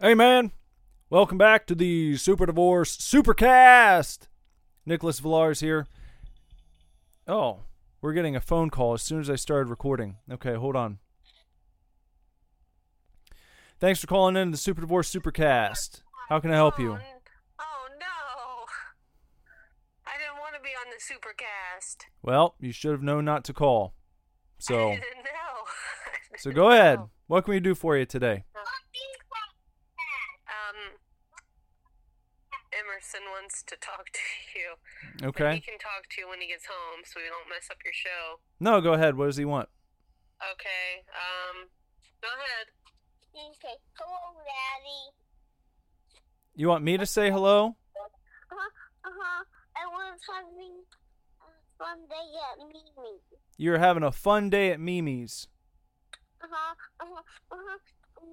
Hey, man. Welcome back to the Super Divorce Supercast. Nicholas Villars here. Oh, we're getting a phone call as soon as I started recording. Okay, hold on. Thanks for calling in to the Super Divorce Supercast. How can I help you? Oh, Oh no. I didn't want to be on the supercast. Well, you should have known not to call. I So, didn't know. so go ahead. What can we do for you today? Um, Emerson wants to talk to you. But he can talk to you when he gets home so we don't mess up your show. No, go ahead. What does he want? Okay, um, go ahead. Okay, hello, Daddy. You want me to say hello? Uh-huh, uh-huh. I was having a fun day at Mimi. You're having a fun day at Mimi's. Uh-huh, uh-huh, uh-huh.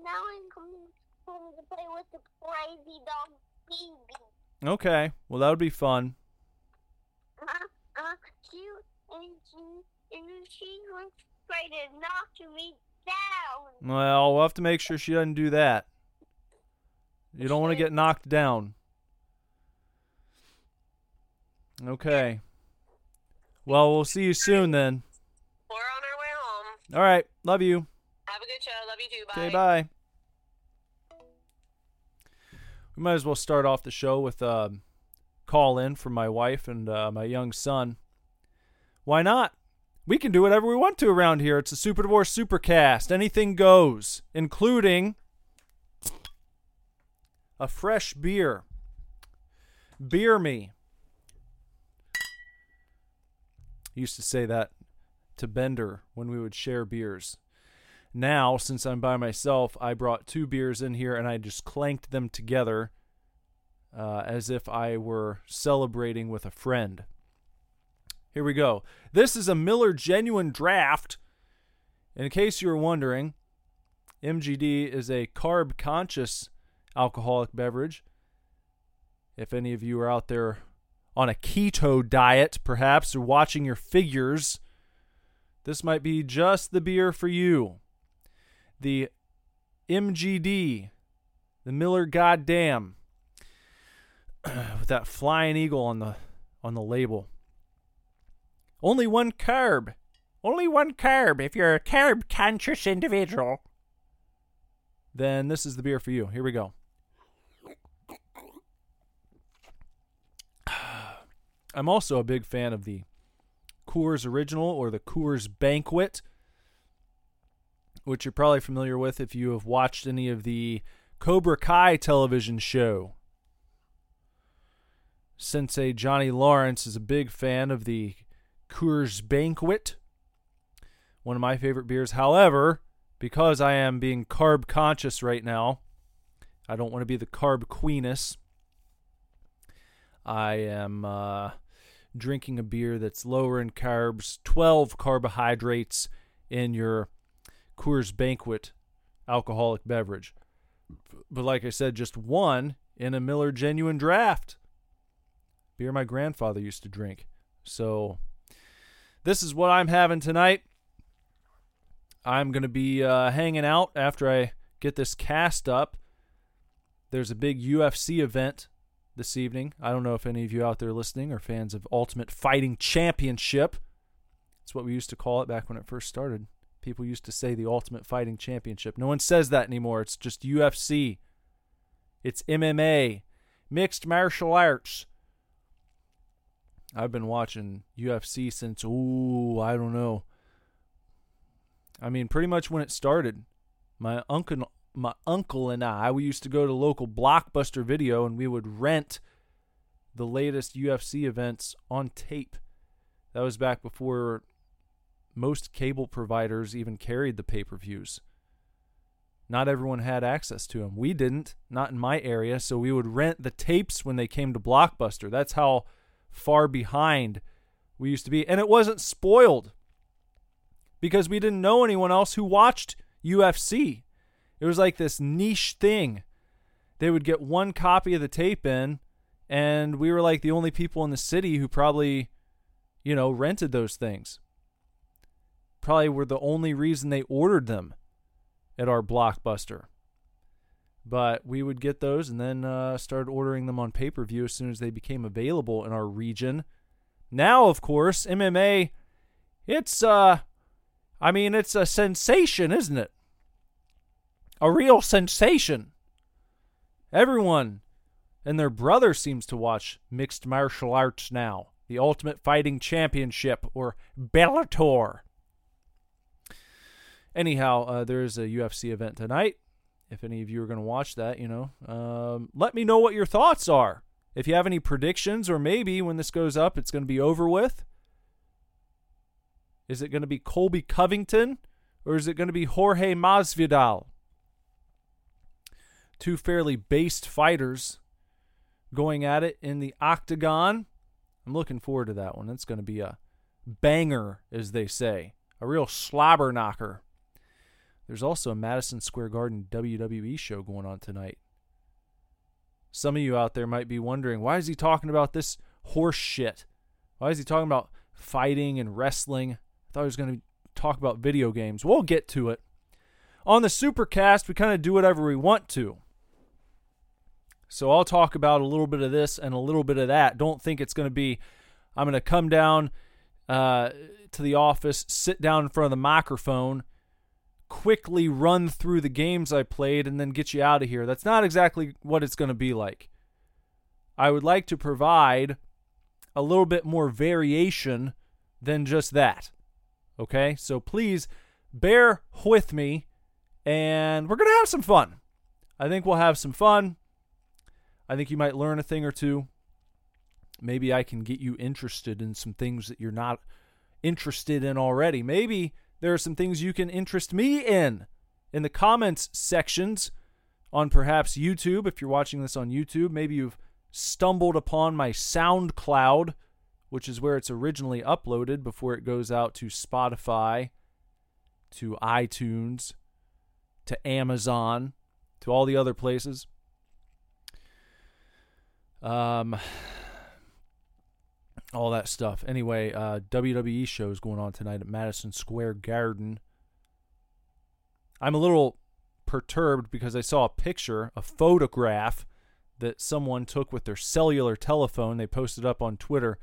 Now I'm coming home to play with the crazy dog, baby. Okay. Well, that would be fun. Uh, uh, she, and and she was trying to knock me down. Well, we'll have to make sure she doesn't do that. You don't want to get knocked down. Okay. Well, we'll see you soon then. We're on our way home. All right. Love you. Have a good show. Love you too. Bye. Okay, bye. We might as well start off the show with a call in from my wife and uh, my young son. Why not? We can do whatever we want to around here. It's a Super Divorce Supercast. Anything goes, including a fresh beer. Beer me. Used to say that to Bender when we would share beers. Now, since I'm by myself, I brought two beers in here and I just clanked them together uh, as if I were celebrating with a friend. Here we go. This is a Miller Genuine Draft. In case you were wondering, MGD is a carb conscious alcoholic beverage. If any of you are out there on a keto diet, perhaps, or watching your figures, this might be just the beer for you the MGD, the Miller Goddamn, with that flying eagle on the on the label. Only one carb. Only one carb. If you're a carb conscious individual, then this is the beer for you. Here we go. I'm also a big fan of the Coors Original or the Coors Banquet which you're probably familiar with if you have watched any of the Cobra Kai television show. Sensei Johnny Lawrence is a big fan of the Coors Banquet, one of my favorite beers. However, because I am being carb conscious right now, I don't want to be the carb queeness. I am uh, drinking a beer that's lower in carbs, 12 carbohydrates in your Coors Banquet alcoholic beverage. But like I said, just one in a Miller Genuine Draft. Beer my grandfather used to drink. So this is what I'm having tonight. I'm going to be uh, hanging out after I get this cast up. There's a big UFC event this evening. I don't know if any of you out there listening are fans of Ultimate Fighting Championship. That's what we used to call it back when it first started. People used to say the Ultimate Fighting Championship. No one says that anymore. It's just UFC. It's MMA, mixed martial arts. I've been watching UFC since ooh, I don't know. I mean, pretty much when it started. My uncle my uncle and I, we used to go to local Blockbuster Video and we would rent the latest UFC events on tape. That was back before most cable providers even carried the pay per views. Not everyone had access to them. We didn't, not in my area, so we would rent the tapes when they came to Blockbuster. That's how far behind we used to be. And it wasn't spoiled because we didn't know anyone else who watched UFC. It was like this niche thing. They would get one copy of the tape in, and we were like the only people in the city who probably, you know, rented those things probably were the only reason they ordered them at our blockbuster. But we would get those and then uh, started ordering them on pay per view as soon as they became available in our region. Now, of course, MMA, it's, uh, I mean, it's a sensation, isn't it? A real sensation. Everyone and their brother seems to watch mixed martial arts now. The Ultimate Fighting Championship, or Bellator. Anyhow, uh, there is a UFC event tonight. If any of you are going to watch that, you know, um, let me know what your thoughts are. If you have any predictions, or maybe when this goes up, it's going to be over with. Is it going to be Colby Covington, or is it going to be Jorge Masvidal? Two fairly based fighters going at it in the octagon. I'm looking forward to that one. It's going to be a banger, as they say, a real slobber knocker. There's also a Madison Square Garden WWE show going on tonight. Some of you out there might be wondering, why is he talking about this horse shit? Why is he talking about fighting and wrestling? I thought he was going to talk about video games. We'll get to it. On the Supercast, we kind of do whatever we want to. So I'll talk about a little bit of this and a little bit of that. Don't think it's going to be, I'm going to come down uh, to the office, sit down in front of the microphone, quickly run through the games I played, and then get you out of here. That's not exactly what it's going to be like. I would like to provide a little bit more variation than just that. Okay? So please bear with me, and we're going to have some fun. I think we'll have some fun. I think you might learn a thing or two. Maybe I can get you interested in some things that you're not interested in already. Maybe there are some things you can interest me in in the comments sections on perhaps YouTube. If you're watching this on YouTube, maybe you've stumbled upon my SoundCloud, which is where it's originally uploaded before it goes out to Spotify, to iTunes, to Amazon, to all the other places. Um, all that stuff. Anyway, uh, WWE show is going on tonight at Madison Square Garden. I'm a little perturbed because I saw a picture, a photograph that someone took with their cellular telephone. They posted up on Twitter.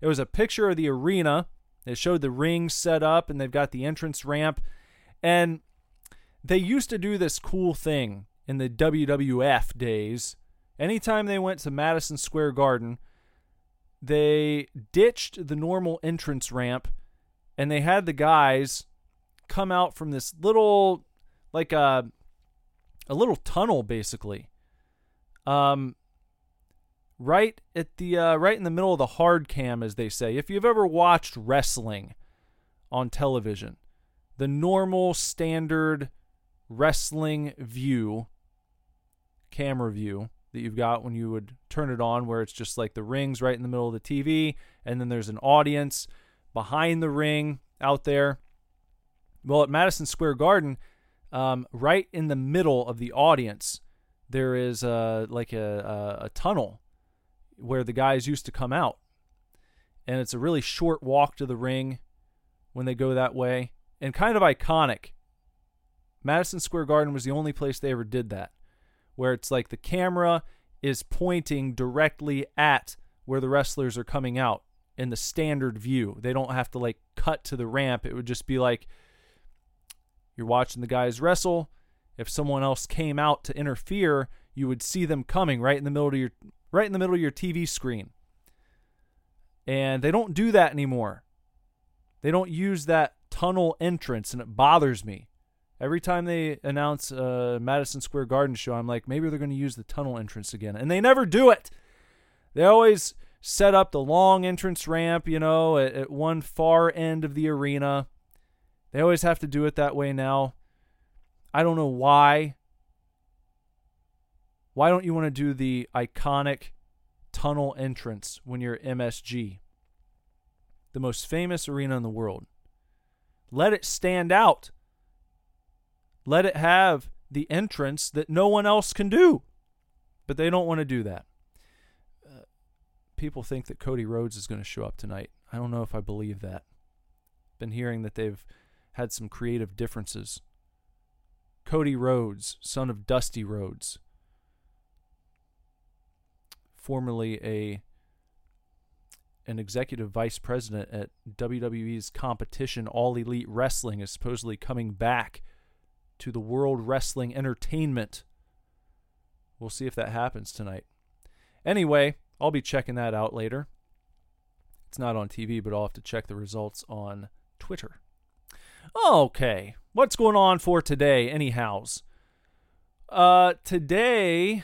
It was a picture of the arena. It showed the ring set up and they've got the entrance ramp. And they used to do this cool thing in the WWF days Anytime they went to Madison Square Garden, they ditched the normal entrance ramp and they had the guys come out from this little like a a little tunnel basically. Um right at the uh, right in the middle of the hard cam as they say. If you've ever watched wrestling on television, the normal standard wrestling view camera view that you've got when you would turn it on, where it's just like the rings right in the middle of the TV, and then there's an audience behind the ring out there. Well, at Madison Square Garden, um, right in the middle of the audience, there is uh, like a, a, a tunnel where the guys used to come out. And it's a really short walk to the ring when they go that way, and kind of iconic. Madison Square Garden was the only place they ever did that where it's like the camera is pointing directly at where the wrestlers are coming out in the standard view. They don't have to like cut to the ramp. It would just be like you're watching the guys wrestle. If someone else came out to interfere, you would see them coming right in the middle of your right in the middle of your TV screen. And they don't do that anymore. They don't use that tunnel entrance and it bothers me. Every time they announce a Madison Square Garden show, I'm like, maybe they're going to use the tunnel entrance again. And they never do it. They always set up the long entrance ramp, you know, at, at one far end of the arena. They always have to do it that way now. I don't know why. Why don't you want to do the iconic tunnel entrance when you're MSG? The most famous arena in the world. Let it stand out. Let it have the entrance that no one else can do. But they don't want to do that. Uh, people think that Cody Rhodes is going to show up tonight. I don't know if I believe that. Been hearing that they've had some creative differences. Cody Rhodes, son of Dusty Rhodes, formerly a an executive vice president at WWE's competition All Elite Wrestling is supposedly coming back to the World Wrestling Entertainment. We'll see if that happens tonight. Anyway, I'll be checking that out later. It's not on TV, but I'll have to check the results on Twitter. Okay, what's going on for today, anyhows? Uh, today,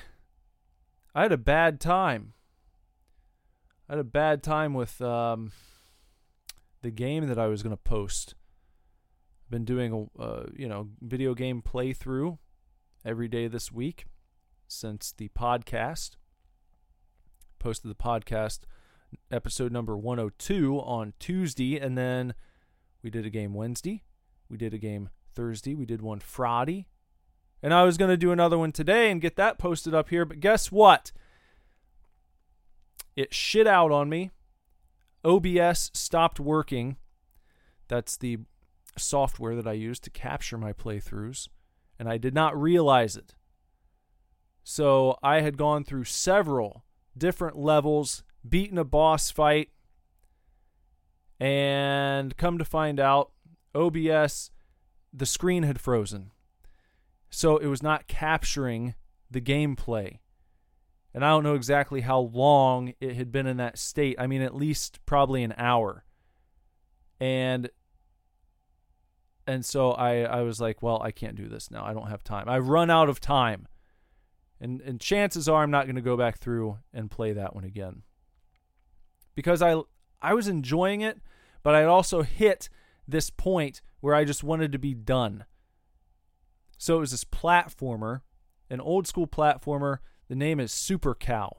I had a bad time. I had a bad time with um, the game that I was going to post. Been doing a uh, you know video game playthrough every day this week since the podcast. Posted the podcast episode number 102 on Tuesday, and then we did a game Wednesday. We did a game Thursday. We did one Friday. And I was going to do another one today and get that posted up here, but guess what? It shit out on me. OBS stopped working. That's the software that I use to capture my playthroughs, and I did not realize it. So I had gone through several different levels, beaten a boss fight, and come to find out, OBS, the screen had frozen. So it was not capturing the gameplay and I don't know exactly how long it had been in that state. I mean, at least probably an hour. And and so I I was like, well, I can't do this now. I don't have time. I've run out of time. And and chances are I'm not going to go back through and play that one again. Because I I was enjoying it, but I'd also hit this point where I just wanted to be done. So it was this platformer, an old school platformer the name is Super Cow.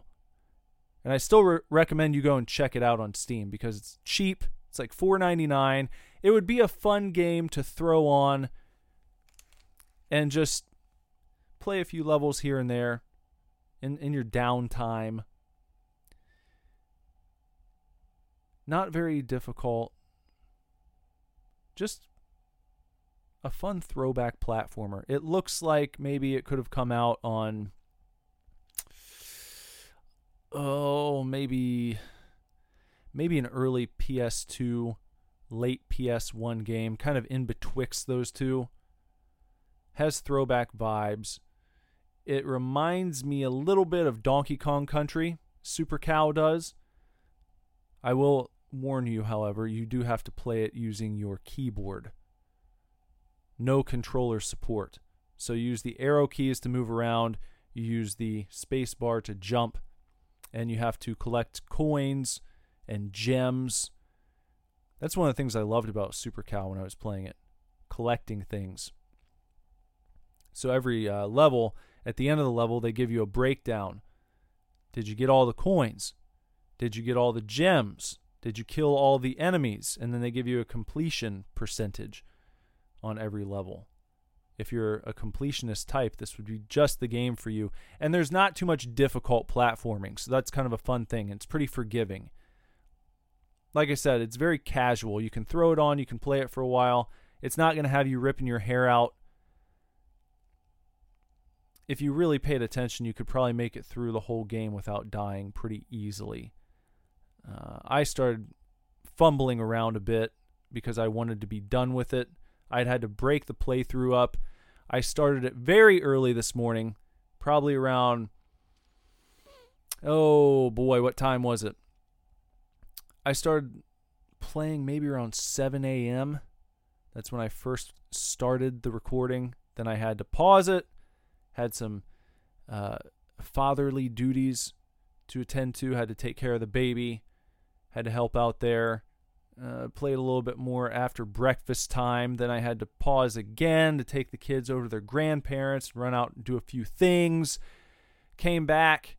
And I still re- recommend you go and check it out on Steam because it's cheap. It's like $4.99. It would be a fun game to throw on and just play a few levels here and there in, in your downtime. Not very difficult. Just a fun throwback platformer. It looks like maybe it could have come out on oh, maybe maybe an early PS2, late PS1 game, kind of in betwixt those two. Has throwback vibes. It reminds me a little bit of Donkey Kong Country, Super Cow does. I will warn you, however, you do have to play it using your keyboard. No controller support. So use the arrow keys to move around, you use the space bar to jump, and you have to collect coins and gems. That's one of the things I loved about Super Cow when I was playing it collecting things. So every uh, level, at the end of the level, they give you a breakdown. Did you get all the coins? Did you get all the gems? Did you kill all the enemies? And then they give you a completion percentage on every level if you're a completionist type, this would be just the game for you. And there's not too much difficult platforming, so that's kind of a fun thing. It's pretty forgiving. Like I said, it's very casual. You can throw it on, you can play it for a while. It's not going to have you ripping your hair out. If you really paid attention, you could probably make it through the whole game without dying pretty easily. Uh, I started fumbling around a bit because I wanted to be done with it. I'd had to break the playthrough up I started it very early this morning, probably around, oh boy, what time was it? I started playing maybe around 7 a.m. That's when I first started the recording. Then I had to pause it, had some uh, fatherly duties to attend to, had to take care of the baby, had to help out there. Uh, played a little bit more after breakfast time. Then I had to pause again to take the kids over to their grandparents, run out and do a few things. Came back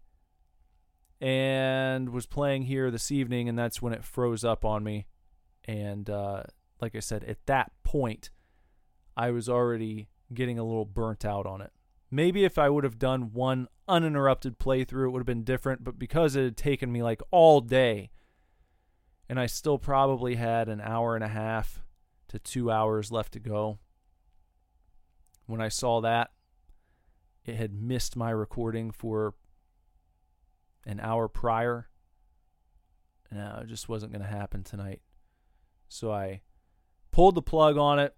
and was playing here this evening, and that's when it froze up on me. And uh, like I said, at that point, I was already getting a little burnt out on it. Maybe if I would have done one uninterrupted playthrough, it would have been different, but because it had taken me like all day and I still probably had an hour and a half to two hours left to go. When I saw that, it had missed my recording for an hour prior. No, it just wasn't going to happen tonight. So I pulled the plug on it.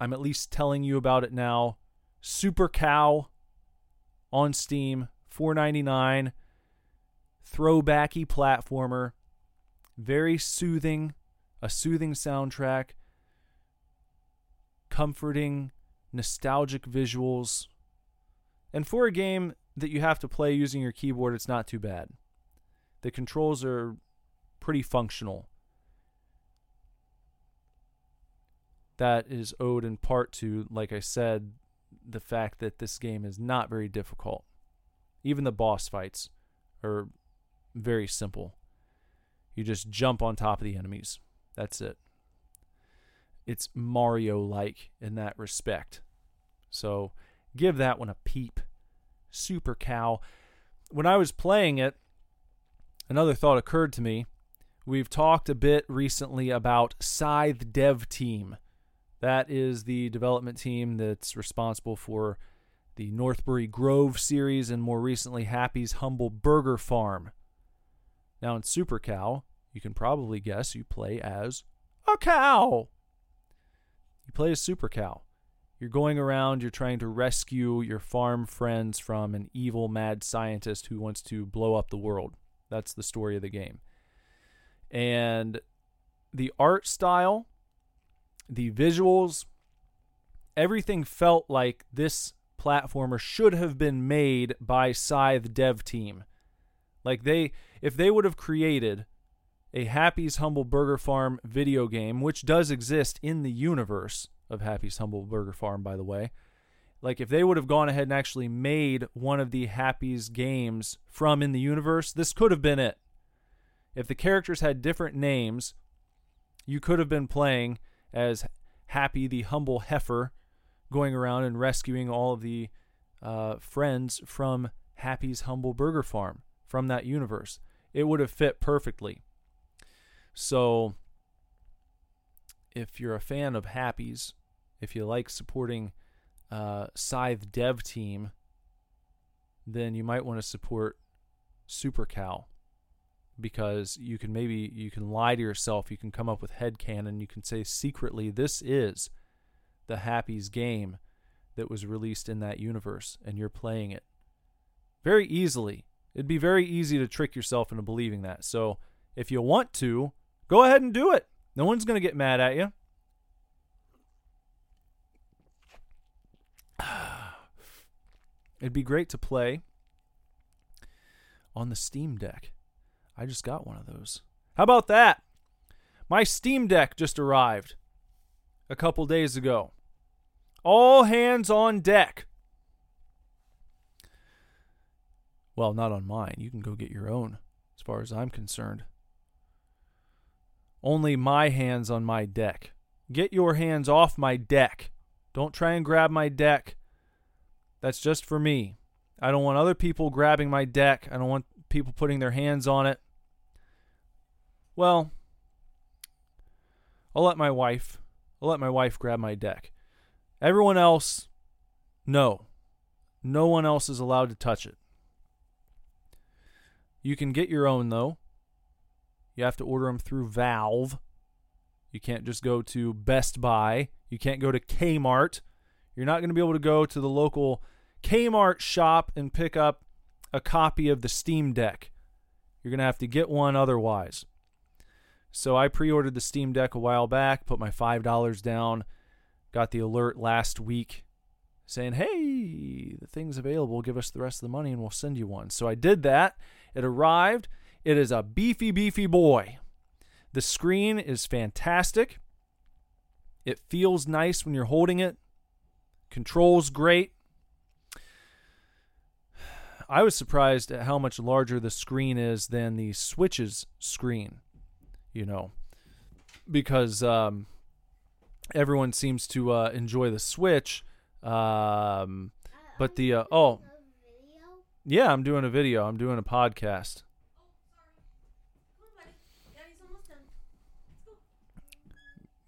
I'm at least telling you about it now. Super Cow on Steam, 4.99, throwbacky platformer, very soothing, a soothing soundtrack, comforting, nostalgic visuals. And for a game that you have to play using your keyboard, it's not too bad. The controls are pretty functional. That is owed in part to, like I said, the fact that this game is not very difficult. Even the boss fights are very simple. You just jump on top of the enemies. That's it. It's Mario like in that respect. So give that one a peep. Super Cow. When I was playing it, another thought occurred to me. We've talked a bit recently about Scythe Dev Team. That is the development team that's responsible for the Northbury Grove series and more recently Happy's Humble Burger Farm. Now in Super Cow, you can probably guess you play as a cow. You play as Super Cow. You're going around, you're trying to rescue your farm friends from an evil mad scientist who wants to blow up the world. That's the story of the game. And the art style, the visuals, everything felt like this platformer should have been made by Scythe dev team. Like they if they would have created a Happy's Humble Burger Farm video game, which does exist in the universe of Happy's Humble Burger Farm, by the way. Like, if they would have gone ahead and actually made one of the Happy's games from in the universe, this could have been it. If the characters had different names, you could have been playing as Happy the Humble Heifer, going around and rescuing all of the uh, friends from Happy's Humble Burger Farm from that universe. It would have fit perfectly. So, if you're a fan of Happy's, if you like supporting uh, Scythe Dev Team, then you might want to support Super Cow because you can maybe you can lie to yourself. You can come up with headcanon. You can say secretly this is the Happy's game that was released in that universe, and you're playing it very easily. It'd be very easy to trick yourself into believing that. So if you want to, Go ahead and do it. No one's going to get mad at you. It'd be great to play on the Steam Deck. I just got one of those. How about that? My Steam Deck just arrived a couple days ago. All hands on deck. Well, not on mine. You can go get your own, as far as I'm concerned. Only my hands on my deck. Get your hands off my deck. Don't try and grab my deck. That's just for me. I don't want other people grabbing my deck. I don't want people putting their hands on it. Well, I'll let my wife I'll let my wife grab my deck. Everyone else no. No one else is allowed to touch it. You can get your own though. You have to order them through Valve. You can't just go to Best Buy. You can't go to Kmart. You're not going to be able to go to the local Kmart shop and pick up a copy of the Steam Deck. You're going to have to get one otherwise. So I pre ordered the Steam Deck a while back, put my $5 down, got the alert last week saying, hey, the thing's available. Give us the rest of the money and we'll send you one. So I did that. It arrived. It is a beefy, beefy boy. The screen is fantastic. It feels nice when you're holding it. Controls great. I was surprised at how much larger the screen is than the Switch's screen, you know, because um, everyone seems to uh, enjoy the Switch. Um, but the, uh, oh, yeah, I'm doing a video, I'm doing a podcast.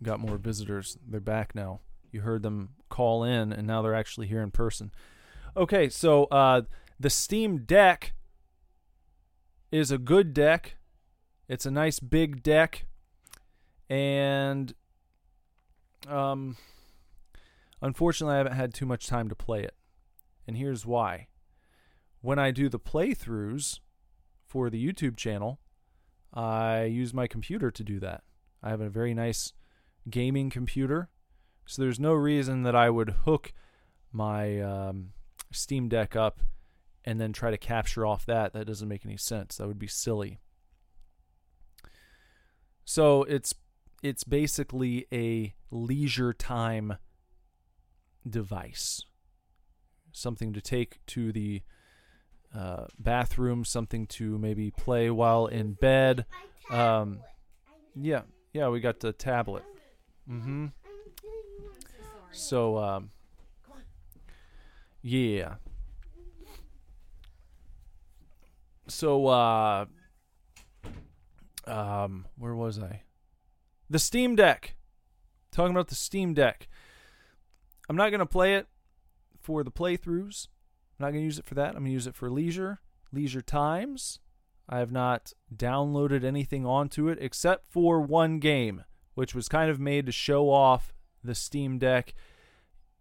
Got more visitors. They're back now. You heard them call in, and now they're actually here in person. Okay, so uh, the Steam Deck is a good deck. It's a nice big deck, and um, unfortunately, I haven't had too much time to play it. And here's why. When I do the playthroughs for the YouTube channel, I use my computer to do that. I have a very nice gaming computer, so there's no reason that I would hook my um, Steam Deck up and then try to capture off that. That doesn't make any sense. That would be silly. So it's it's basically a leisure time device, something to take to the uh, bathroom, something to maybe play while in bed. Um, yeah, yeah, we got the tablet. Mm-hmm. So, um, yeah. So, uh, um, where was I? The Steam Deck. Talking about the Steam Deck. I'm not going to play it for the playthroughs. I'm not going to use it for that. I'm going to use it for leisure, leisure times. I have not downloaded anything onto it except for one game, which was kind of made to show off the Steam Deck.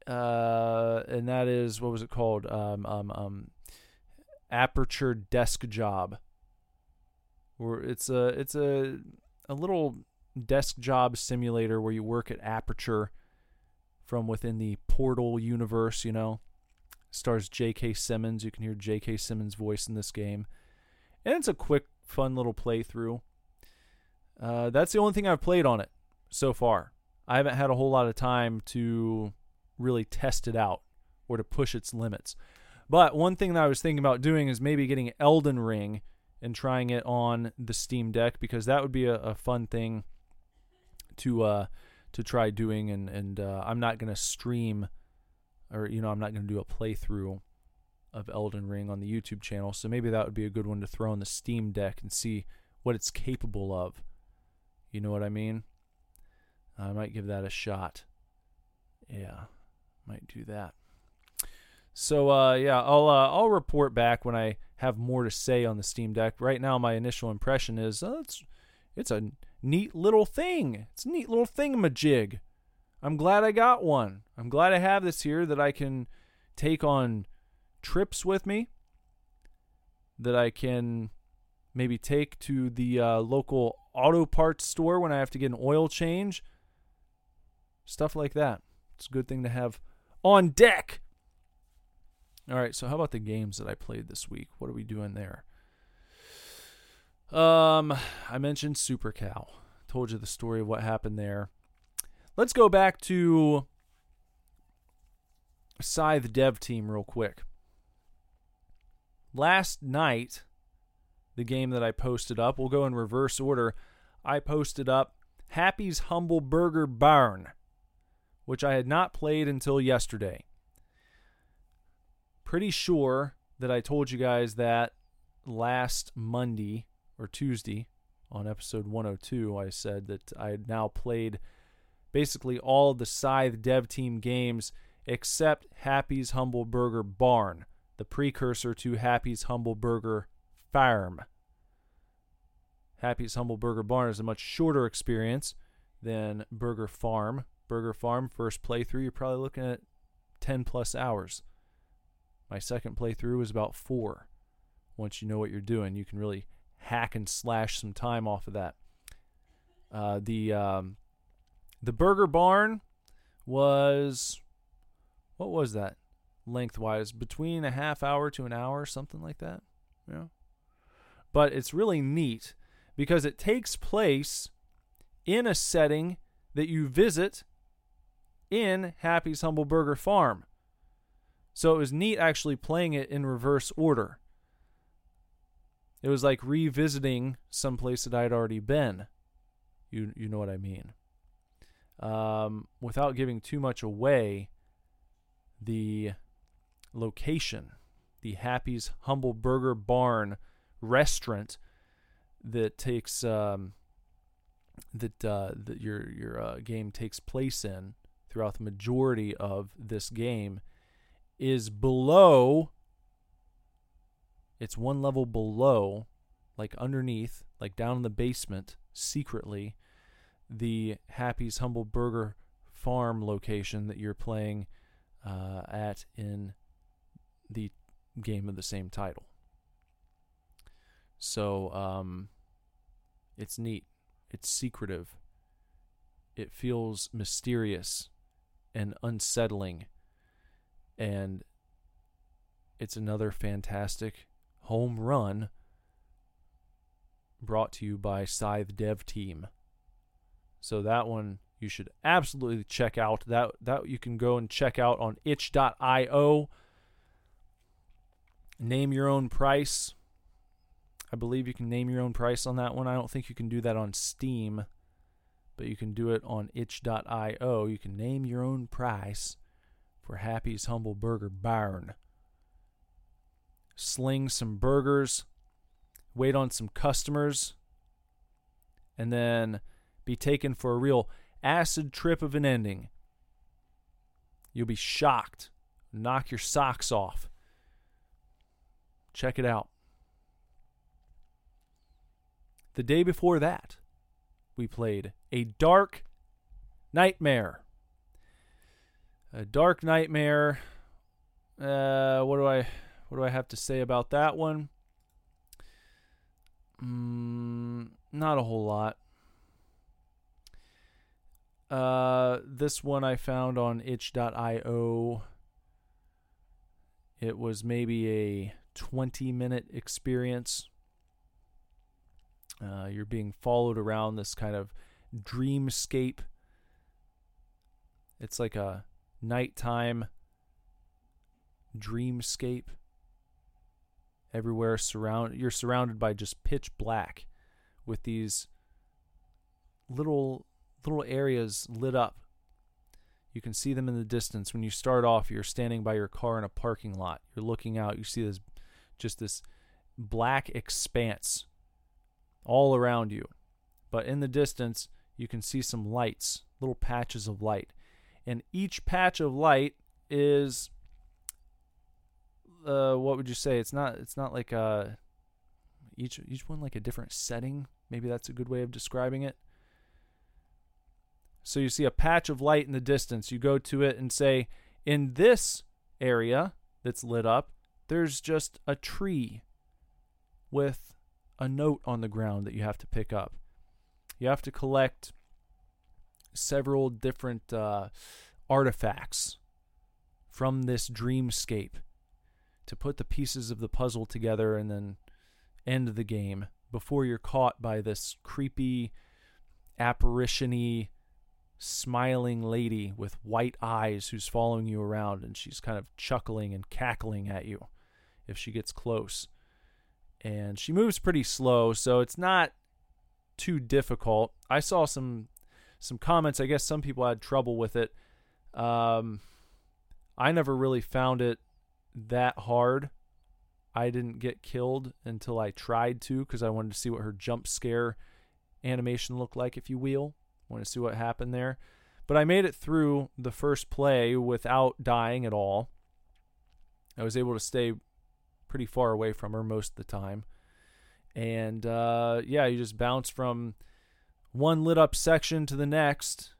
Uh, and that is, what was it called? Um, um, um, Aperture Desk Job. Or it's a it's a a little desk job simulator where you work at Aperture from within the Portal universe, you know. Stars J.K. Simmons. You can hear J.K. Simmons' voice in this game. And it's a quick, fun little playthrough. Uh, that's the only thing I've played on it so far. I haven't had a whole lot of time to really test it out or to push its limits. But one thing that I was thinking about doing is maybe getting Elden Ring and trying it on the Steam Deck because that would be a, a fun thing to uh, to try doing. And and uh, I'm not gonna stream, or you know, I'm not gonna do a playthrough of Elden Ring on the YouTube channel. So maybe that would be a good one to throw on the Steam Deck and see what it's capable of. You know what I mean? I might give that a shot. Yeah, might do that. So uh, yeah, I'll uh, I'll report back when I have more to say on the Steam Deck. Right now, my initial impression is uh, it's it's a neat little thing. It's a neat little thingamajig. I'm glad I got one. I'm glad I have this here that I can take on trips with me. That I can maybe take to the uh, local auto parts store when I have to get an oil change. Stuff like that. It's a good thing to have on deck. All right, so how about the games that I played this week? What are we doing there? Um, I mentioned Super Cow. Told you the story of what happened there. Let's go back to Scythe Dev Team real quick. Last night, the game that I posted up, we'll go in reverse order. I posted up Happy's Humble Burger Barn, which I had not played until yesterday. Pretty sure that I told you guys that last Monday or Tuesday on episode 102. I said that I had now played basically all the Scythe dev team games except Happy's Humble Burger Barn, the precursor to Happy's Humble Burger Farm. Happy's Humble Burger Barn is a much shorter experience than Burger Farm. Burger Farm, first playthrough, you're probably looking at 10 plus hours. My second playthrough was about four. Once you know what you're doing, you can really hack and slash some time off of that. Uh, the um, the Burger Barn was what was that lengthwise between a half hour to an hour, something like that. Yeah, but it's really neat because it takes place in a setting that you visit in Happy's Humble Burger Farm. So it was neat actually playing it in reverse order. It was like revisiting some place that I'd already been. You you know what I mean. Um, without giving too much away, the location, the Happy's Humble Burger Barn restaurant that takes um, that uh, that your your uh, game takes place in throughout the majority of this game is below it's one level below like underneath, like down in the basement, secretly, the Happy's Humble Burger Farm location that you're playing uh, at in the game of the same title. So um, it's neat. It's secretive. It feels mysterious and unsettling. And it's another fantastic home run brought to you by Scythe Dev Team. So that one you should absolutely check out. That that you can go and check out on itch.io. Name your own price. I believe you can name your own price on that one. I don't think you can do that on Steam, but you can do it on itch.io. You can name your own price for Happy's Humble Burger Barn. Sling some burgers, wait on some customers, and then be taken for a real acid trip of an ending. You'll be shocked, knock your socks off. Check it out. The day before that, we played A Dark Nightmare. A Dark Nightmare. Uh, what do I what do I have to say about that one? Mm, not a whole lot. Uh, this one I found on itch.io. It was maybe a 20 minute experience. Uh, you're being followed around this kind of dreamscape. It's like a nighttime dreamscape. Everywhere surround you're surrounded by just pitch black with these little little areas lit up. You can see them in the distance. When you start off, you're standing by your car in a parking lot. You're looking out. You see this, just this black expanse all around you. But in the distance, you can see some lights, little patches of light. And each patch of light is uh, what would you say? It's not it's not like a each each one like a different setting. Maybe that's a good way of describing it. So you see a patch of light in the distance. You go to it and say, in this area that's lit up, there's just a tree with a note on the ground that you have to pick up. You have to collect several different uh, artifacts from this dreamscape to put the pieces of the puzzle together and then end the game before you're caught by this creepy apparition-y smiling lady with white eyes who's following you around and she's kind of chuckling and cackling at you if she gets close. And she moves pretty slow, so it's not too difficult. I saw some some comments. I guess some people had trouble with it. Um, I never really found it that hard. I didn't get killed until I tried to because I wanted to see what her jump scare animation looked like, if you will. Want to see what happened there. But I made it through the first play without dying at all. I was able to stay pretty far away from her most of the time. And uh, yeah, you just bounce from one lit up section to the next,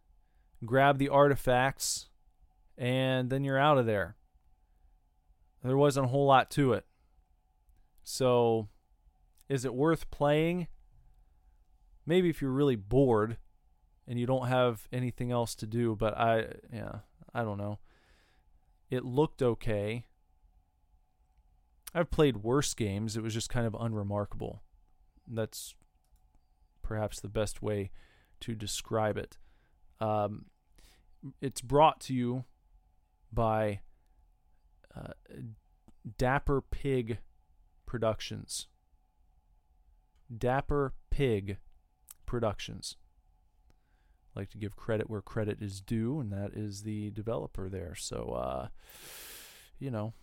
grab the artifacts, and then you're out of there. There wasn't a whole lot to it. So, is it worth playing? Maybe if you're really bored and you don't have anything else to do, but I yeah, I don't know. It looked okay. I've played worse games. It was just kind of unremarkable. That's perhaps the best way to describe it. Um, it's brought to you by uh, Dapper Pig Productions. Dapper Pig Productions like to give credit where credit is due, and that is the developer there. So, uh, you know,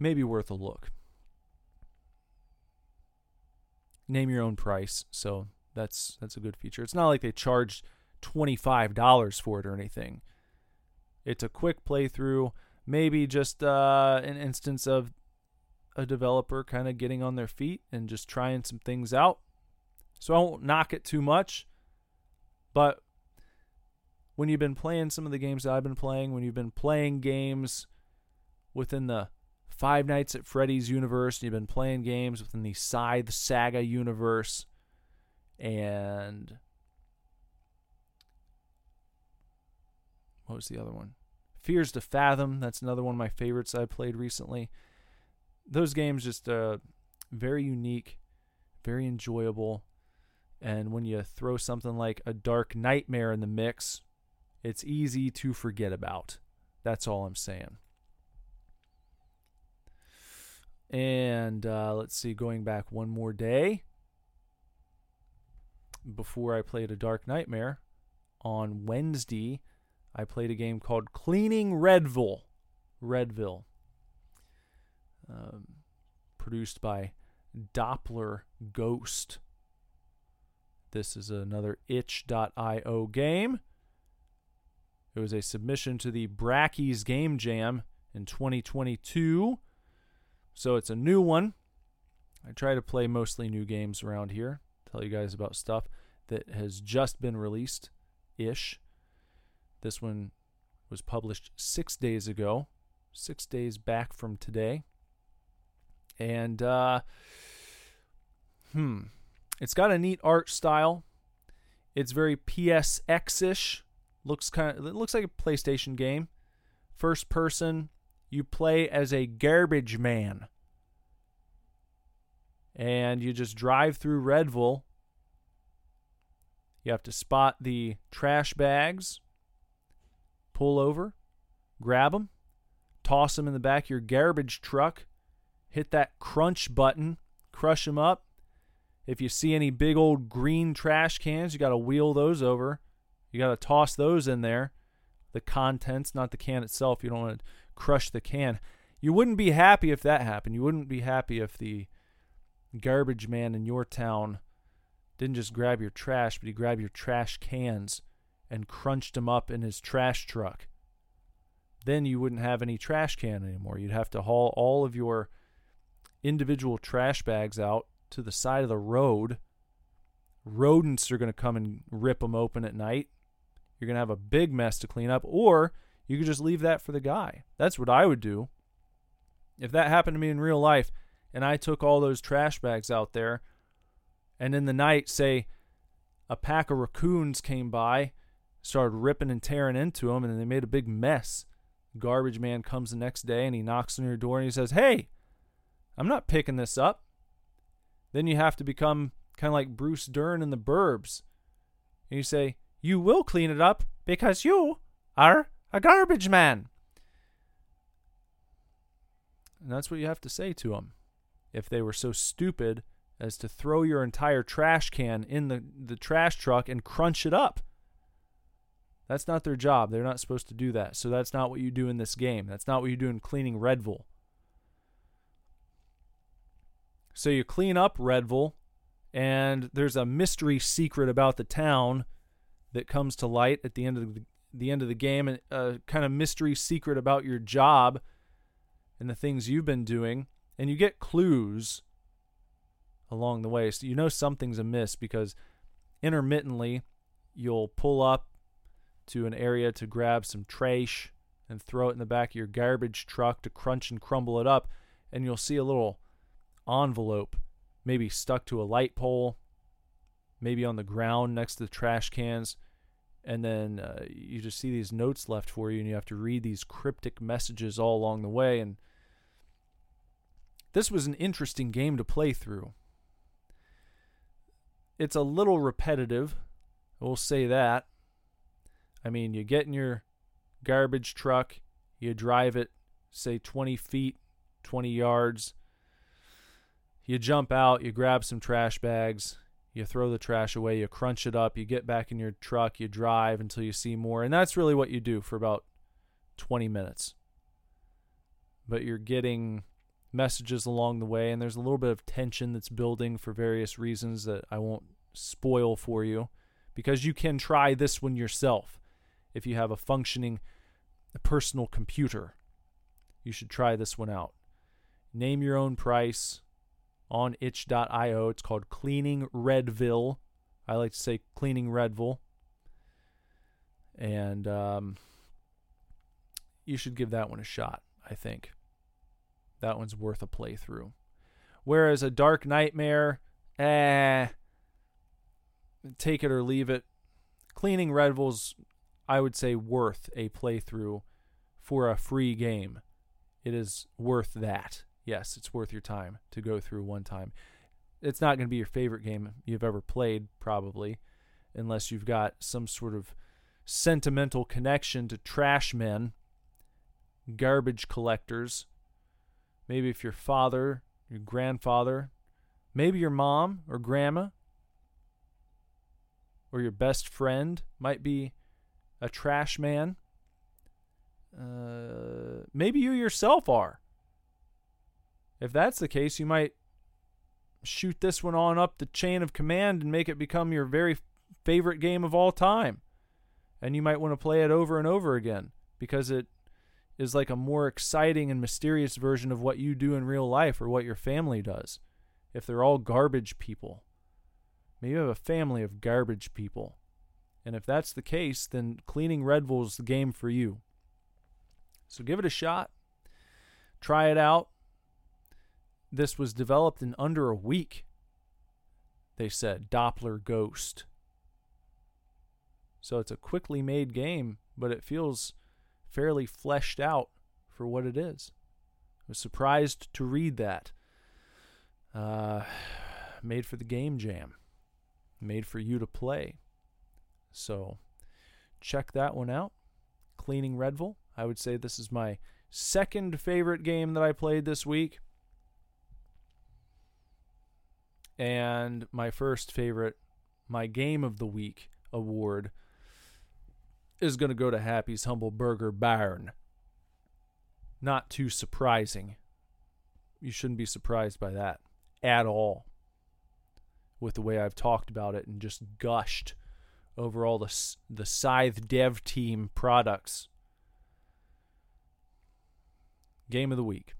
maybe worth a look. Name your own price, so that's that's a good feature. It's not like they charged twenty five dollars for it or anything. It's a quick playthrough, maybe just uh, an instance of a developer kind of getting on their feet and just trying some things out. So I won't knock it too much. But when you've been playing some of the games that I've been playing, when you've been playing games within the Five Nights at Freddy's universe, you've been playing games within the Scythe Saga universe, and what was the other one? Fears to Fathom. That's another one of my favorites I played recently. Those games just uh, very unique, very enjoyable, and when you throw something like a Dark Nightmare in the mix, it's easy to forget about. That's all I'm saying. And uh, let's see, going back one more day before I played a Dark Nightmare on Wednesday, I played a game called Cleaning Redville. Redville. Um, produced by Doppler Ghost. This is another itch.io game. It was a submission to the Brackeys Game Jam in 2022. So it's a new one. I try to play mostly new games around here. Tell you guys about stuff that has just been released ish. This one was published six days ago, six days back from today. And, uh, hmm, it's got a neat art style. It's very PSX ish. Looks kind of, it looks like a PlayStation game. First person, you play as a garbage man. And you just drive through Redville. You have to spot the trash bags pull over, grab them, toss them in the back of your garbage truck, hit that crunch button, crush them up. If you see any big old green trash cans, you got to wheel those over. You got to toss those in there. The contents, not the can itself. You don't want to crush the can. You wouldn't be happy if that happened. You wouldn't be happy if the garbage man in your town didn't just grab your trash, but he grabbed your trash cans and crunched them up in his trash truck. Then you wouldn't have any trash can anymore. You'd have to haul all of your individual trash bags out to the side of the road. Rodents are going to come and rip them open at night. You're going to have a big mess to clean up, or you could just leave that for the guy. That's what I would do. If that happened to me in real life and I took all those trash bags out there, and in the night, say, a pack of raccoons came by started ripping and tearing into them, and they made a big mess. Garbage man comes the next day and he knocks on your door and he says, Hey, I'm not picking this up. Then you have to become kind of like Bruce Dern in the Burbs. And you say, You will clean it up because you are a garbage man. And that's what you have to say to them. If they were so stupid as to throw your entire trash can in the, the trash truck and crunch it up. That's not their job. They're not supposed to do that. So that's not what you do in this game. That's not what you do in cleaning Redville. So you clean up Redville, and there's a mystery secret about the town that comes to light at the end of the, the end of the game, and a kind of mystery secret about your job and the things you've been doing, and you get clues along the way. So you know something's amiss because intermittently you'll pull up to an area to grab some trash and throw it in the back of your garbage truck to crunch and crumble it up, and you'll see a little envelope maybe stuck to a light pole, maybe on the ground next to the trash cans. And then uh, you just see these notes left for you, and you have to read these cryptic messages all along the way. And this was an interesting game to play through. It's a little repetitive, we'll say that. I mean, you get in your garbage truck, you drive it, say 20 feet, 20 yards. You jump out, you grab some trash bags, you throw the trash away, you crunch it up, you get back in your truck, you drive until you see more. And that's really what you do for about 20 minutes. But you're getting messages along the way, and there's a little bit of tension that's building for various reasons that I won't spoil for you because you can try this one yourself if you have a functioning personal computer. You should try this one out. Name your own price on itch.io. It's called Cleaning Redville. I like to say Cleaning Redville. And um, you should give that one a shot, I think. That one's worth a playthrough. Whereas a Dark Nightmare, eh, take it or leave it. Cleaning Redville's, I would say, worth a playthrough for a free game. It is worth that. Yes, it's worth your time to go through one time. It's not going to be your favorite game you've ever played, probably, unless you've got some sort of sentimental connection to trash men, garbage collectors. Maybe if your father, your grandfather, maybe your mom or grandma or your best friend might be a trash man. Uh, maybe you yourself are. If that's the case, you might shoot this one on up the chain of command and make it become your very favorite game of all time. And you might want to play it over and over again because it is like a more exciting and mysterious version of what you do in real life or what your family does. If they're all garbage people, maybe you have a family of garbage people. And if that's the case, then cleaning Redville is the game for you. So give it a shot. Try it out. This was developed in under a week. They said Doppler Ghost. So it's a quickly made game, but it feels fairly fleshed out for what it is. I was surprised to read that. Uh, made for the game jam, made for you to play. So check that one out. Cleaning Redville. I would say this is my second favorite game that I played this week. And my first favorite, my game of the week award, is going to go to Happy's Humble Burger Barn. Not too surprising. You shouldn't be surprised by that at all. With the way I've talked about it and just gushed over all the the Scythe dev team products. Game of the week.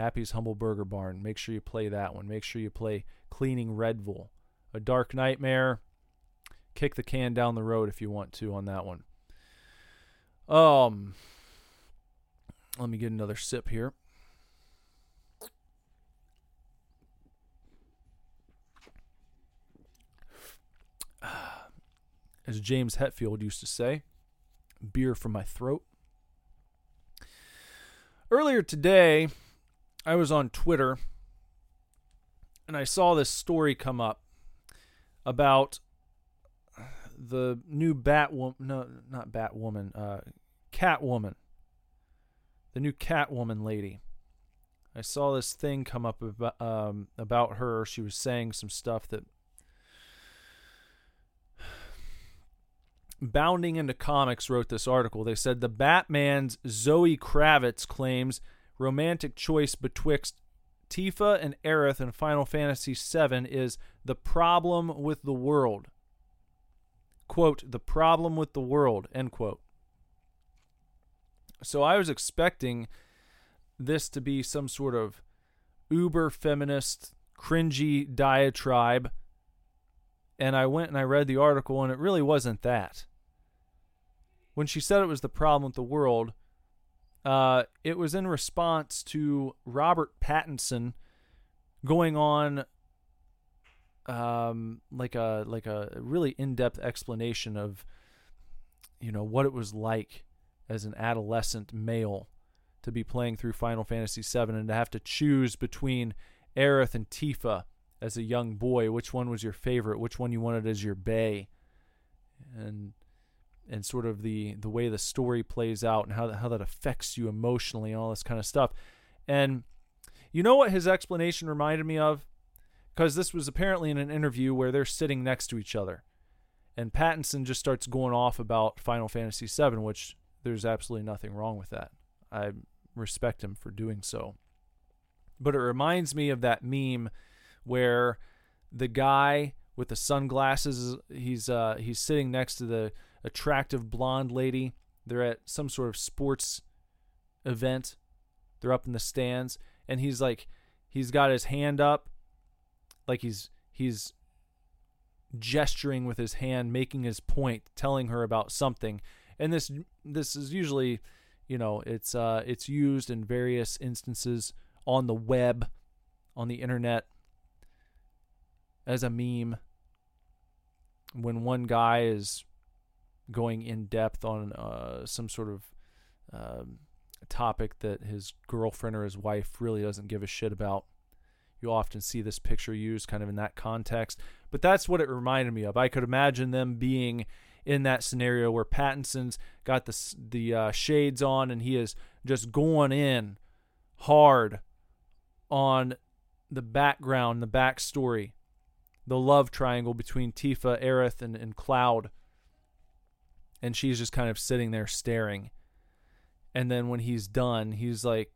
Happy's Humble Burger Barn. Make sure you play that one. Make sure you play Cleaning Redville. A Dark Nightmare. Kick the can down the road if you want to on that one. Um let me get another sip here. As James Hetfield used to say, beer from my throat. Earlier today, I was on Twitter and I saw this story come up about the new Batwoman, no, not Batwoman, uh, Catwoman, the new Catwoman lady. I saw this thing come up about, um, about her. She was saying some stuff that Bounding into Comics wrote this article. They said the Batman's Zoe Kravitz claims romantic choice betwixt Tifa and Aerith in Final Fantasy VII is the problem with the world. Quote, the problem with the world, end quote. So I was expecting this to be some sort of uber feminist, cringy diatribe. And I went and I read the article, and it really wasn't that when she said it was the problem with the world, uh, it was in response to Robert Pattinson going on um, like a like a really in-depth explanation of you know what it was like as an adolescent male to be playing through Final Fantasy VII and to have to choose between Aerith and Tifa as a young boy, which one was your favorite, which one you wanted as your bay, and and sort of the the way the story plays out and how how that affects you emotionally and all this kind of stuff. And you know what his explanation reminded me of? Because this was apparently in an interview where they're sitting next to each other, and Pattinson just starts going off about Final Fantasy VII, which there's absolutely nothing wrong with that. I respect him for doing so. But it reminds me of that meme where the guy with the sunglasses he's uh, he's sitting next to the attractive blonde lady. They're at some sort of sports event. They're up in the stands, and he's like he's got his hand up like he's he's gesturing with his hand making his point telling her about something and this this is usually you know it's uh it's used in various instances on the web on the internet as a meme when one guy is going in depth on uh, some sort of um, topic that his girlfriend or his wife really doesn't give a shit about. You often see this picture used kind of in that context, but that's what it reminded me of. I could imagine them being in that scenario where Pattinson's got the the uh, shades on and he is just going in hard on the background, the backstory, the love triangle between Tifa, Aerith, and, and Cloud. And she's just kind of sitting there staring. And then when he's done, he's like,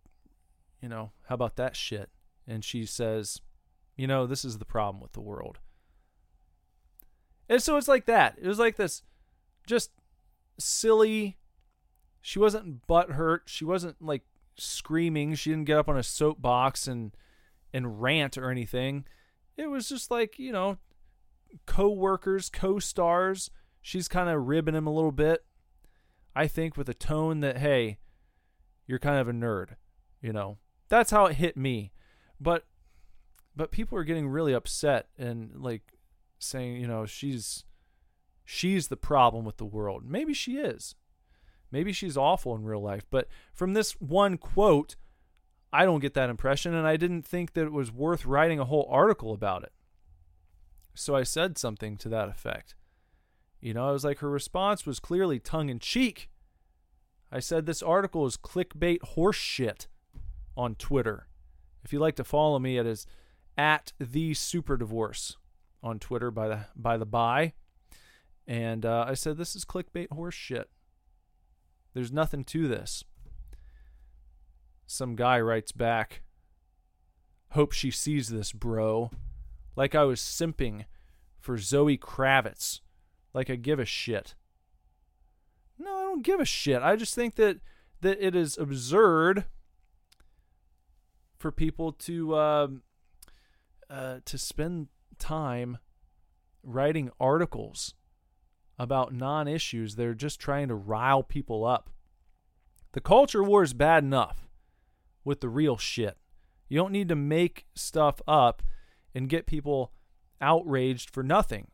you know, how about that shit? And she says, you know, this is the problem with the world. And so it's like that. It was like this just silly. She wasn't butthurt. She wasn't like screaming. She didn't get up on a soapbox and and rant or anything. It was just like, you know, co-workers, co-stars. She's kind of ribbing him a little bit. I think with a tone that hey, you're kind of a nerd, you know. That's how it hit me. But but people are getting really upset and like saying, you know, she's she's the problem with the world. Maybe she is. Maybe she's awful in real life, but from this one quote, I don't get that impression and I didn't think that it was worth writing a whole article about it. So I said something to that effect. You know, I was like her response was clearly tongue in cheek I said this article is clickbait horse shit on Twitter. If you'd like to follow me, it is at the super divorce on Twitter by the by the by. And uh, I said this is clickbait horse shit. There's nothing to this. Some guy writes back. Hope she sees this, bro. Like I was simping for Zoe Kravitz. Like I give a shit. No, I don't give a shit. I just think that that it is absurd for people to uh, uh, to spend time writing articles about non-issues. They're just trying to rile people up. The culture war is bad enough with the real shit. You don't need to make stuff up and get people outraged for nothing.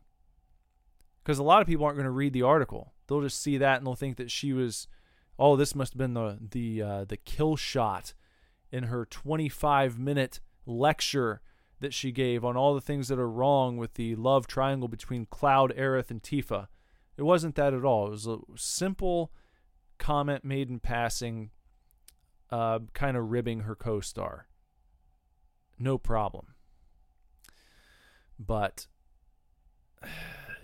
Because a lot of people aren't going to read the article they'll just see that and they'll think that she was oh this must have been the the uh, the kill shot in her 25 minute lecture that she gave on all the things that are wrong with the love triangle between Cloud, Aerith, and Tifa. It wasn't that at all. It was a simple comment made in passing, uh, kind of ribbing her co star. No problem. But,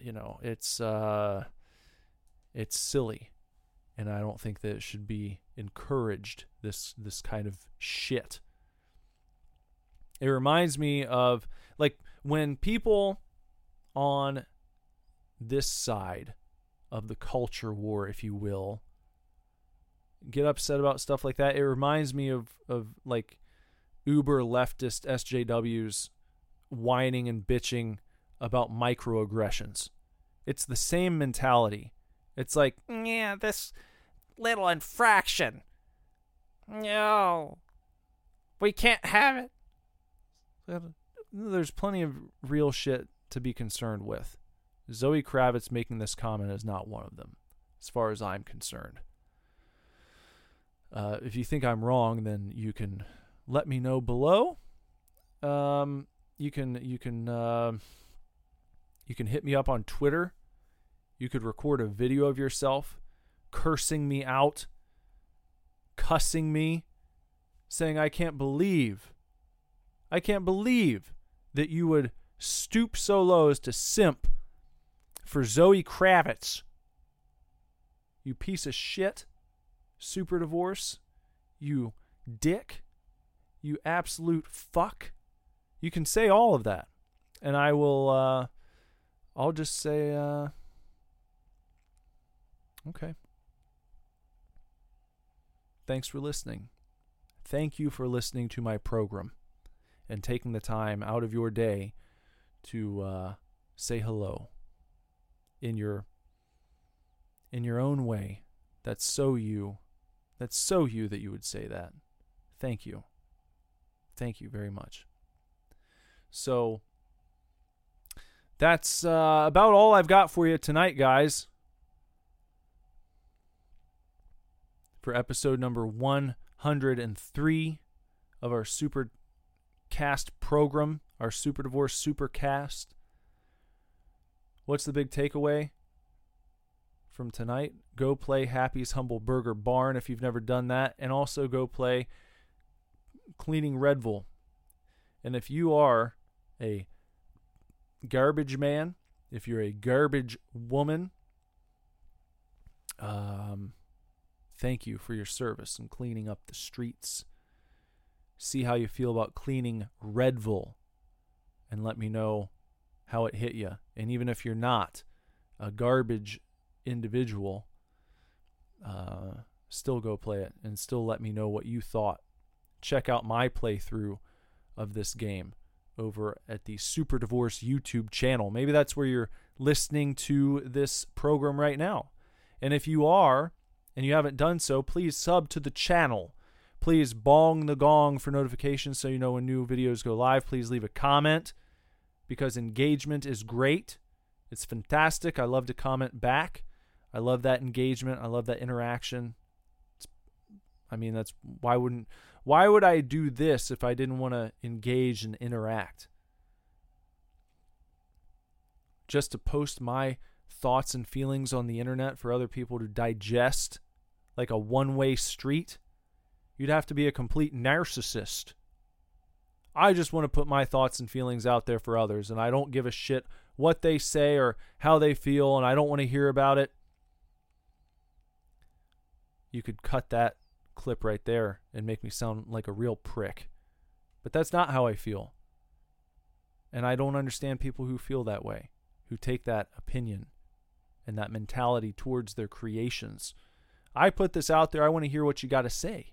you know, it's. Uh, it's silly, and I don't think that it should be encouraged. This this kind of shit. It reminds me of like when people on this side of the culture war, if you will, get upset about stuff like that. It reminds me of of like uber leftist SJWs whining and bitching about microaggressions. It's the same mentality. It's like, yeah, this little infraction. No. We can't have it. There's plenty of real shit to be concerned with. Zoe Kravitz making this comment is not one of them, as far as I'm concerned. Uh, if you think I'm wrong, then you can let me know below. Um, you can you can uh, you can hit me up on Twitter you could record a video of yourself cursing me out, cussing me, saying, I can't believe, I can't believe that you would stoop so low as to simp for Zoe Kravitz. You piece of shit. Super divorce. You dick. You absolute fuck. You can say all of that. And I will, uh, I'll just say, uh, Okay. Thanks for listening. thank you for listening to my program and taking the time out of your day to uh, say hello in your in your own way. That's so you. That's so you that you would say that. Thank you. Thank you very much. So that's uh, about all I've got for you tonight, guys. For episode number 103 of our super cast program, our Super Divorce Super Cast. What's the big takeaway from tonight? Go play Happy's Humble Burger Barn if you've never done that, and also go play Cleaning Redville. And if you are a garbage man, if you're a garbage woman, um, thank you for your service in cleaning up the streets. See how you feel about cleaning Redville and let me know how it hit you. And even if you're not a garbage individual, uh, still go play it and still let me know what you thought. Check out my playthrough of this game over at the Super Divorce YouTube channel. Maybe that's where you're listening to this program right now. And if you are and you haven't done so, please sub to the channel. Please bong the gong for notifications so you know when new videos go live. Please leave a comment because engagement is great. It's fantastic. I love to comment back. I love that engagement. I love that interaction. It's, I mean, that's why wouldn't why would I do this if I didn't want to engage and interact? Just to post my thoughts and feelings on the internet for other people to digest like a one-way street? You'd have to be a complete narcissist. I just want to put my thoughts and feelings out there for others, and I don't give a shit what they say or how they feel, and I don't want to hear about it. You could cut that clip right there and make me sound like a real prick. But that's not how I feel. And I don't understand people who feel that way, who take that opinion and that mentality towards their creations. I put this out there. I want to hear what you got to say.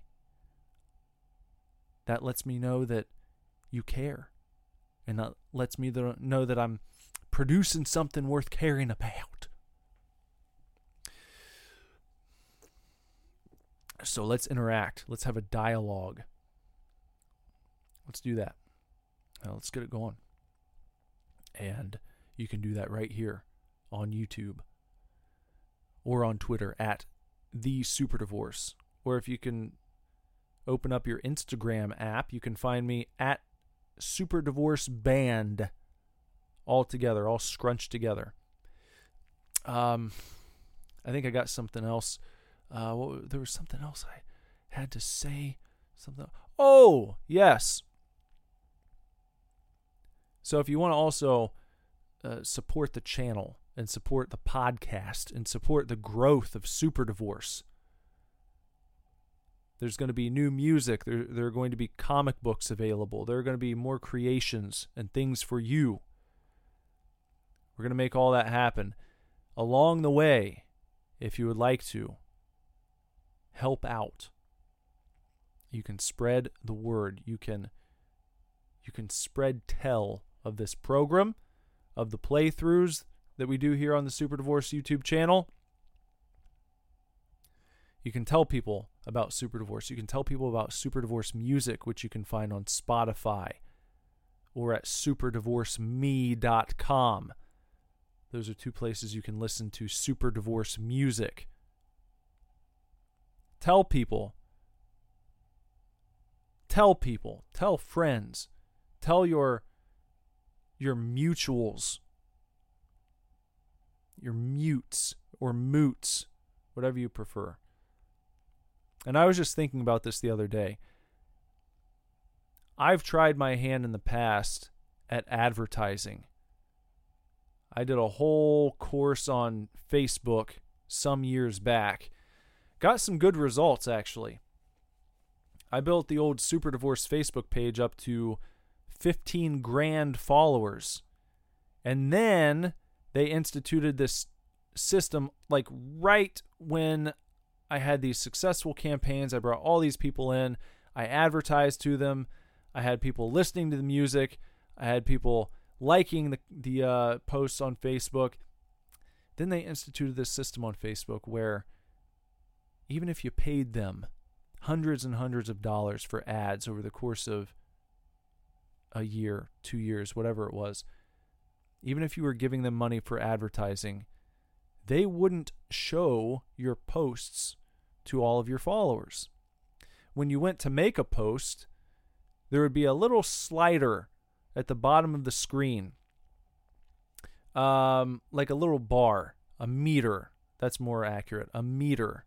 That lets me know that you care. And that lets me know that I'm producing something worth caring about. So let's interact. Let's have a dialogue. Let's do that. Now let's get it going. And you can do that right here on YouTube or on Twitter at the Super Divorce. Or if you can open up your Instagram app, you can find me at Super Divorce Band all together, all scrunched together. Um, I think I got something else. Uh, what, there was something else I had to say. Something. Oh, yes. So if you want to also uh, support the channel and support the podcast and support the growth of Super Divorce, there's going to be new music. There, there are going to be comic books available. There are going to be more creations and things for you. We're going to make all that happen. Along the way, if you would like to, help out. You can spread the word. You can you can spread tell of this program, of the playthroughs that we do here on the Super Divorce YouTube channel. You can tell people about Super Divorce. You can tell people about Super Divorce music, which you can find on Spotify or at superdivorceme.com. Those are two places you can listen to Super Divorce music. Tell people. Tell people. Tell friends. Tell your your mutuals. Your mutes or moots, whatever you prefer. And I was just thinking about this the other day. I've tried my hand in the past at advertising. I did a whole course on Facebook some years back Got some good results, actually. I built the old Super Divorce Facebook page up to 15 grand followers. And then they instituted this system like right when I had these successful campaigns. I brought all these people in. I advertised to them. I had people listening to the music. I had people liking the the uh, posts on Facebook. Then they instituted this system on Facebook where even if you paid them hundreds and hundreds of dollars for ads over the course of a year, two years, whatever it was, even if you were giving them money for advertising, they wouldn't show your posts to all of your followers. When you went to make a post, there would be a little slider at the bottom of the screen, um, like a little bar, a meter. That's more accurate. A meter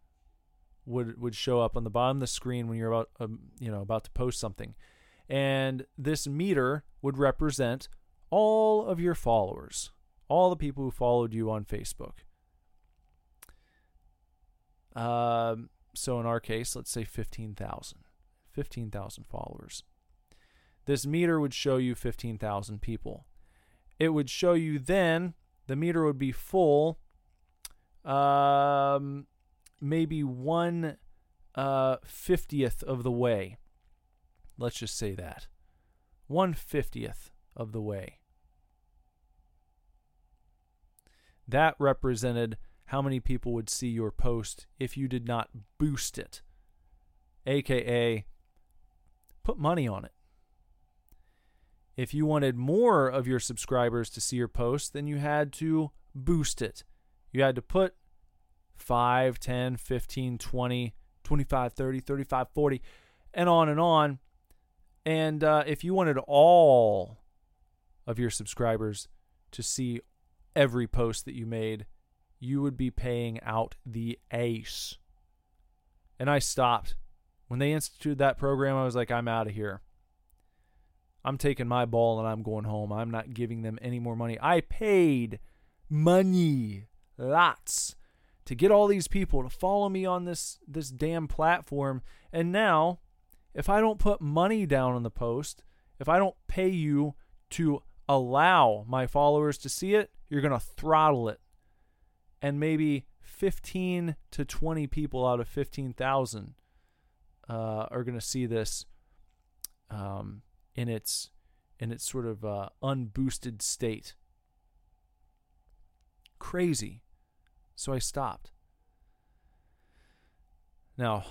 would would show up on the bottom of the screen when you're about um, you know about to post something, and this meter would represent all of your followers, all the people who followed you on Facebook. Um, so in our case, let's say 15,000. 15,000 followers. This meter would show you 15,000 people. It would show you then, the meter would be full, um, maybe one uh, 50th of the way. Let's just say that. One 50th of the way. That represented how many people would see your post if you did not boost it, aka put money on it. If you wanted more of your subscribers to see your post, then you had to boost it. You had to put 5, 10, 15, 20, 25, 30, 35, 40, and on and on. And uh, if you wanted all of your subscribers to see every post that you made, you would be paying out the ace. And I stopped. When they instituted that program, I was like, I'm out of here. I'm taking my ball and I'm going home. I'm not giving them any more money. I paid money, lots, to get all these people to follow me on this this damn platform. And now, if I don't put money down on the post, if I don't pay you to allow my followers to see it, you're going to throttle it and maybe 15 to 20 people out of 15,000 uh, are going to see this um, in its in its sort of uh, unboosted state. Crazy. So I stopped. Now,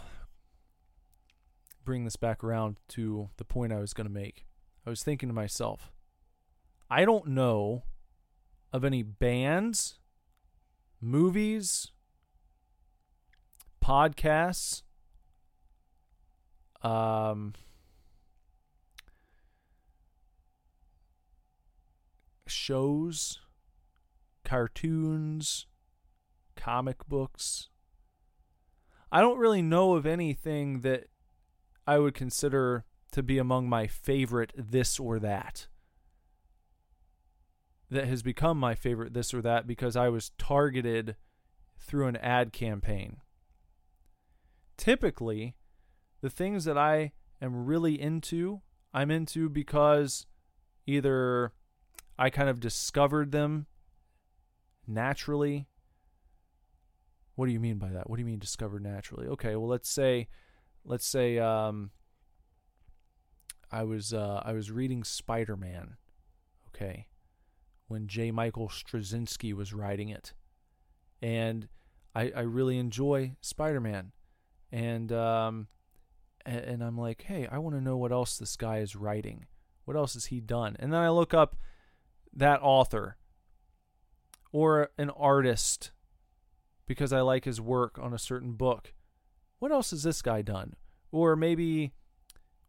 bring this back around to the point I was going to make. I was thinking to myself, I don't know of any bands movies, podcasts, um, shows, cartoons, comic books. I don't really know of anything that I would consider to be among my favorite this or that that has become my favorite this or that because I was targeted through an ad campaign. Typically, the things that I am really into, I'm into because either I kind of discovered them naturally. What do you mean by that? What do you mean discovered naturally? Okay, well let's say let's say um I was uh I was reading Spider-Man. Okay when J. Michael Straczynski was writing it. And I, I really enjoy Spider Man. And, um, and, and I'm like, hey, I want to know what else this guy is writing. What else has he done? And then I look up that author or an artist because I like his work on a certain book. What else has this guy done? Or maybe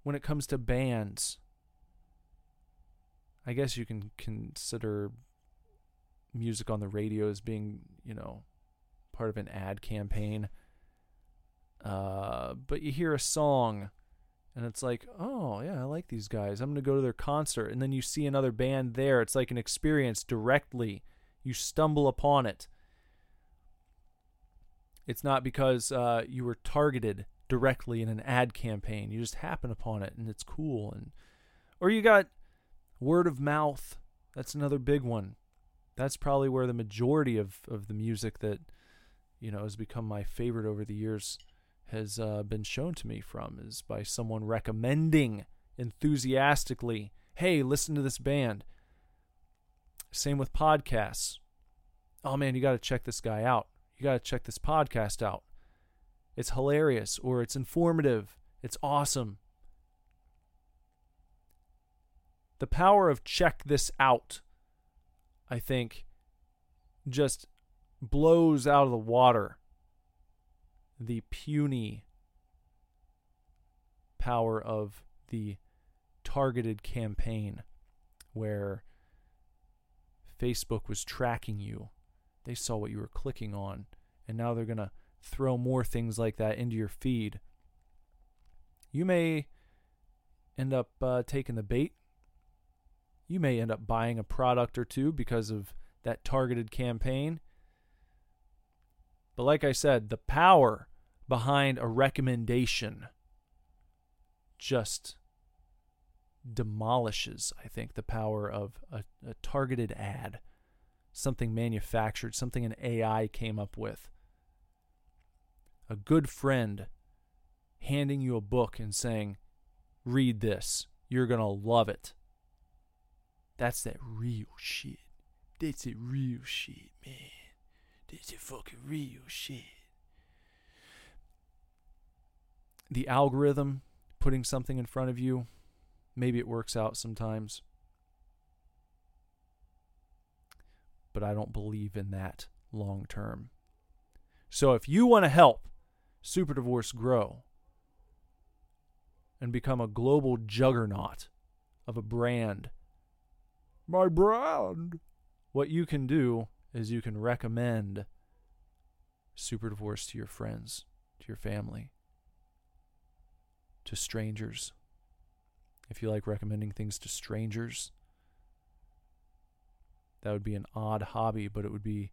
when it comes to bands, I guess you can consider music on the radio as being, you know, part of an ad campaign. Uh, but you hear a song and it's like, oh, yeah, I like these guys. I'm going to go to their concert. And then you see another band there. It's like an experience directly. You stumble upon it. It's not because uh, you were targeted directly in an ad campaign. You just happen upon it and it's cool. And or you got Word of mouth. That's another big one. That's probably where the majority of, of the music that, you know, has become my favorite over the years has uh, been shown to me from is by someone recommending enthusiastically, hey, listen to this band. Same with podcasts. Oh man, you got to check this guy out. You got to check this podcast out. It's hilarious or it's informative. It's awesome. The power of check this out, I think, just blows out of the water the puny power of the targeted campaign where Facebook was tracking you. They saw what you were clicking on, and now they're going to throw more things like that into your feed. You may end up uh, taking the bait. You may end up buying a product or two because of that targeted campaign. But like I said, the power behind a recommendation just demolishes, I think, the power of a, a, targeted ad, something manufactured, something an AI came up with. A good friend handing you a book and saying, read this, you're going to love it. That's that real shit. That's it real shit, man. That's it fucking real shit. The algorithm putting something in front of you, maybe it works out sometimes. But I don't believe in that long term. So if you want to help Super Divorce grow and become a global juggernaut of a brand, my brand, what you can do is you can recommend Super Divorce to your friends, to your family, to strangers. If you like recommending things to strangers, that would be an odd hobby, but it would be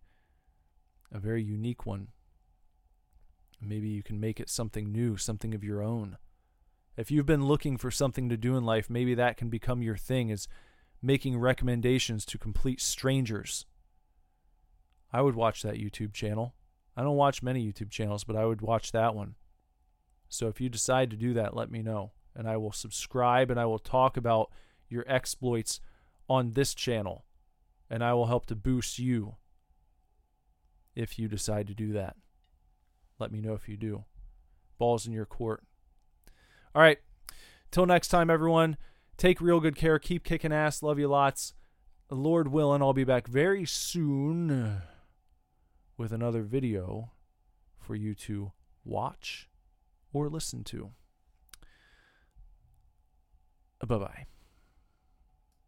a very unique one. Maybe you can make it something new, something of your own. If you've been looking for something to do in life, maybe that can become your thing is making recommendations to complete strangers. I would watch that YouTube channel. I don't watch many YouTube channels, but I would watch that one. So if you decide to do that, let me know. And I will subscribe and I will talk about your exploits on this channel. And I will help to boost you if you decide to do that. Let me know if you do. Balls in your court. All right. Till next time, everyone. Take real good care. Keep kicking ass. Love you lots. Lord willing, I'll be back very soon with another video for you to watch or listen to. Bye bye.